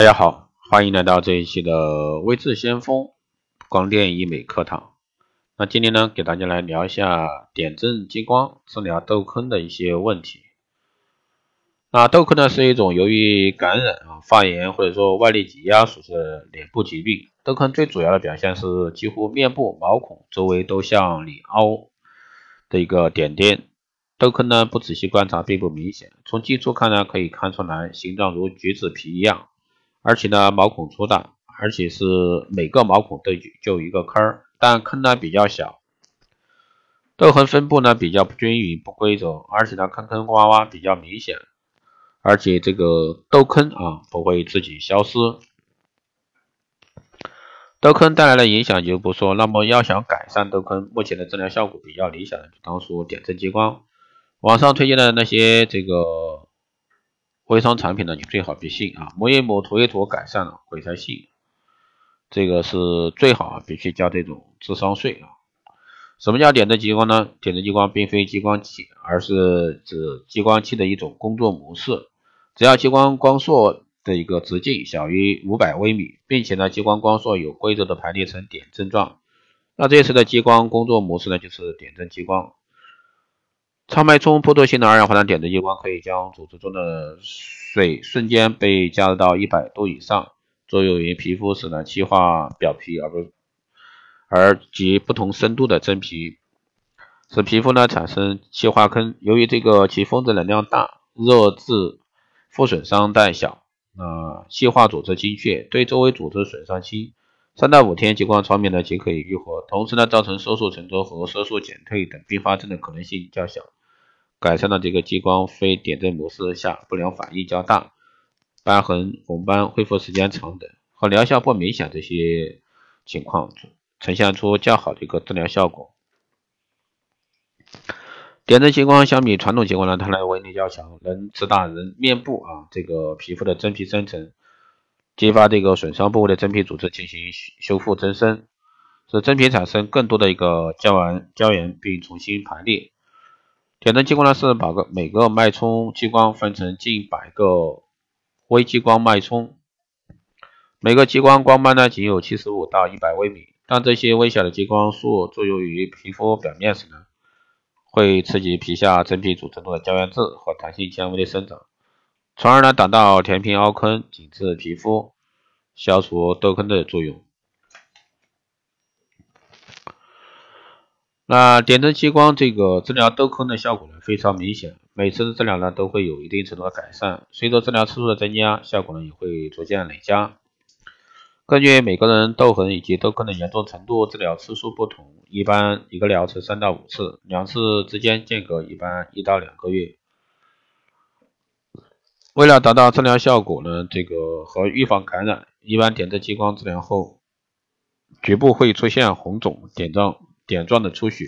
大家好，欢迎来到这一期的微智先锋光电医美课堂。那今天呢，给大家来聊一下点阵激光治疗痘坑的一些问题。那痘坑呢，是一种由于感染啊、发炎或者说外力挤压所致的脸部疾病。痘坑最主要的表现是几乎面部毛孔周围都向里凹的一个点点。痘坑呢，不仔细观察并不明显，从近处看呢，可以看出来形状如橘子皮一样。而且呢，毛孔粗大，而且是每个毛孔都就一个坑儿，但坑呢比较小。痘痕分布呢比较不均匀、不规则，而且呢坑坑洼洼比较明显。而且这个痘坑啊不会自己消失。痘坑带来的影响就不说，那么要想改善痘坑，目前的治疗效果比较理想的，就当属点阵激光。网上推荐的那些这个。微商产品呢，你最好别信啊！抹一抹、涂一涂，改善了，鬼才信。这个是最好啊，别去交这种智商税啊！什么叫点阵激光呢？点阵激光并非激光器，而是指激光器的一种工作模式。只要激光光束的一个直径小于五百微米，并且呢，激光光束有规则的排列成点阵状，那这次的激光工作模式呢，就是点阵激光。超脉冲波动性的二氧化碳点阵激光可以将组织中的水瞬间被加热到一百度以上，作用于皮肤，使呢气化表皮，而不而及不同深度的真皮，使皮肤呢产生气化坑。由于这个其分子能量大，热致副损伤带小，啊，细化组织精确，对周围组织损伤轻。三到五天激光创面呢即可以愈合，同时呢造成色素沉着和色素减退等并发症的可能性较小。改善了这个激光非点阵模式下不良反应较大、瘢痕、红斑、恢复时间长等和疗效不明显这些情况，呈现出较好的一个治疗效果。点阵激光相比传统激光呢，它的威力较强，能直达人面部啊这个皮肤的真皮深层，激发这个损伤部位的真皮组织进行修复增生，使真皮产生更多的一个胶原胶原并重新排列。点阵激光呢是把个每个脉冲激光分成近百个微激光脉冲，每个激光光斑呢仅有七十五到一百微米。当这些微小的激光束作用于皮肤表面时呢，会刺激皮下真皮组织中的胶原质和弹性纤维的生长，从而呢达到填平凹坑、紧致皮肤、消除痘坑的作用。那点阵激光这个治疗痘坑的效果呢非常明显，每次的治疗呢都会有一定程度的改善，随着治疗次数的增加，效果呢也会逐渐累加。根据每个人痘痕以及痘坑的严重程度，治疗次数不同，一般一个疗程三到五次，两次之间间隔一般一到两个月。为了达到治疗效果呢，这个和预防感染，一般点阵激光治疗后，局部会出现红肿点状。点状的出血，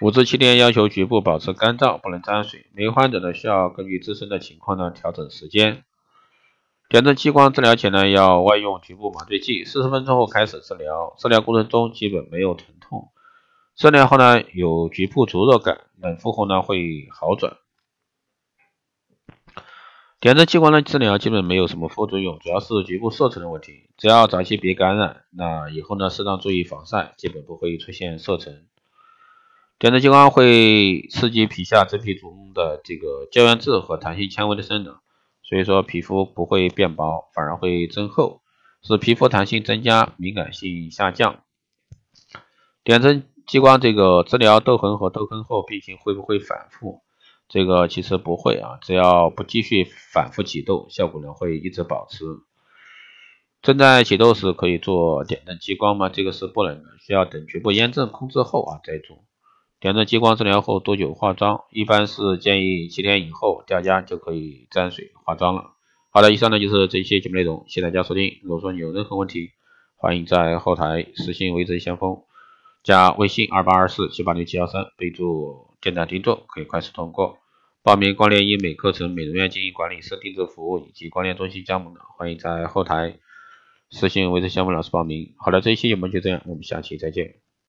五至七天要求局部保持干燥，不能沾水。每个患者呢需要根据自身的情况呢调整时间。点阵激光治疗前呢要外用局部麻醉剂，四十分钟后开始治疗。治疗过程中基本没有疼痛，治疗后呢有局部灼热感，冷敷后呢会好转。点阵激光的治疗基本没有什么副作用，主要是局部色沉的问题。只要早期别感染，那以后呢适当注意防晒，基本不会出现色沉。点阵激光会刺激皮下真皮中的这个胶原质和弹性纤维的生长，所以说皮肤不会变薄，反而会增厚，使皮肤弹性增加，敏感性下降。点阵激光这个治疗痘痕和痘坑后，病情会不会反复？这个其实不会啊，只要不继续反复起痘，效果呢会一直保持。正在起痘时可以做点阵激光吗？这个是不能的，需要等局部炎症控制后啊再做。点阵激光治疗后多久化妆？一般是建议七天以后掉痂就可以沾水化妆了。好的，以上呢就是这些节目内容，谢谢大家收听。如果说你有任何问题，欢迎在后台私信微之先锋，加微信二八二四七八六七幺三，备注简单定做，可以快速通过。报名光联医美课程、美容院经营管理师定制服务以及光联中心加盟的，欢迎在后台私信维持项目老师报名。好了，这一期节目就这样，我们下期再见。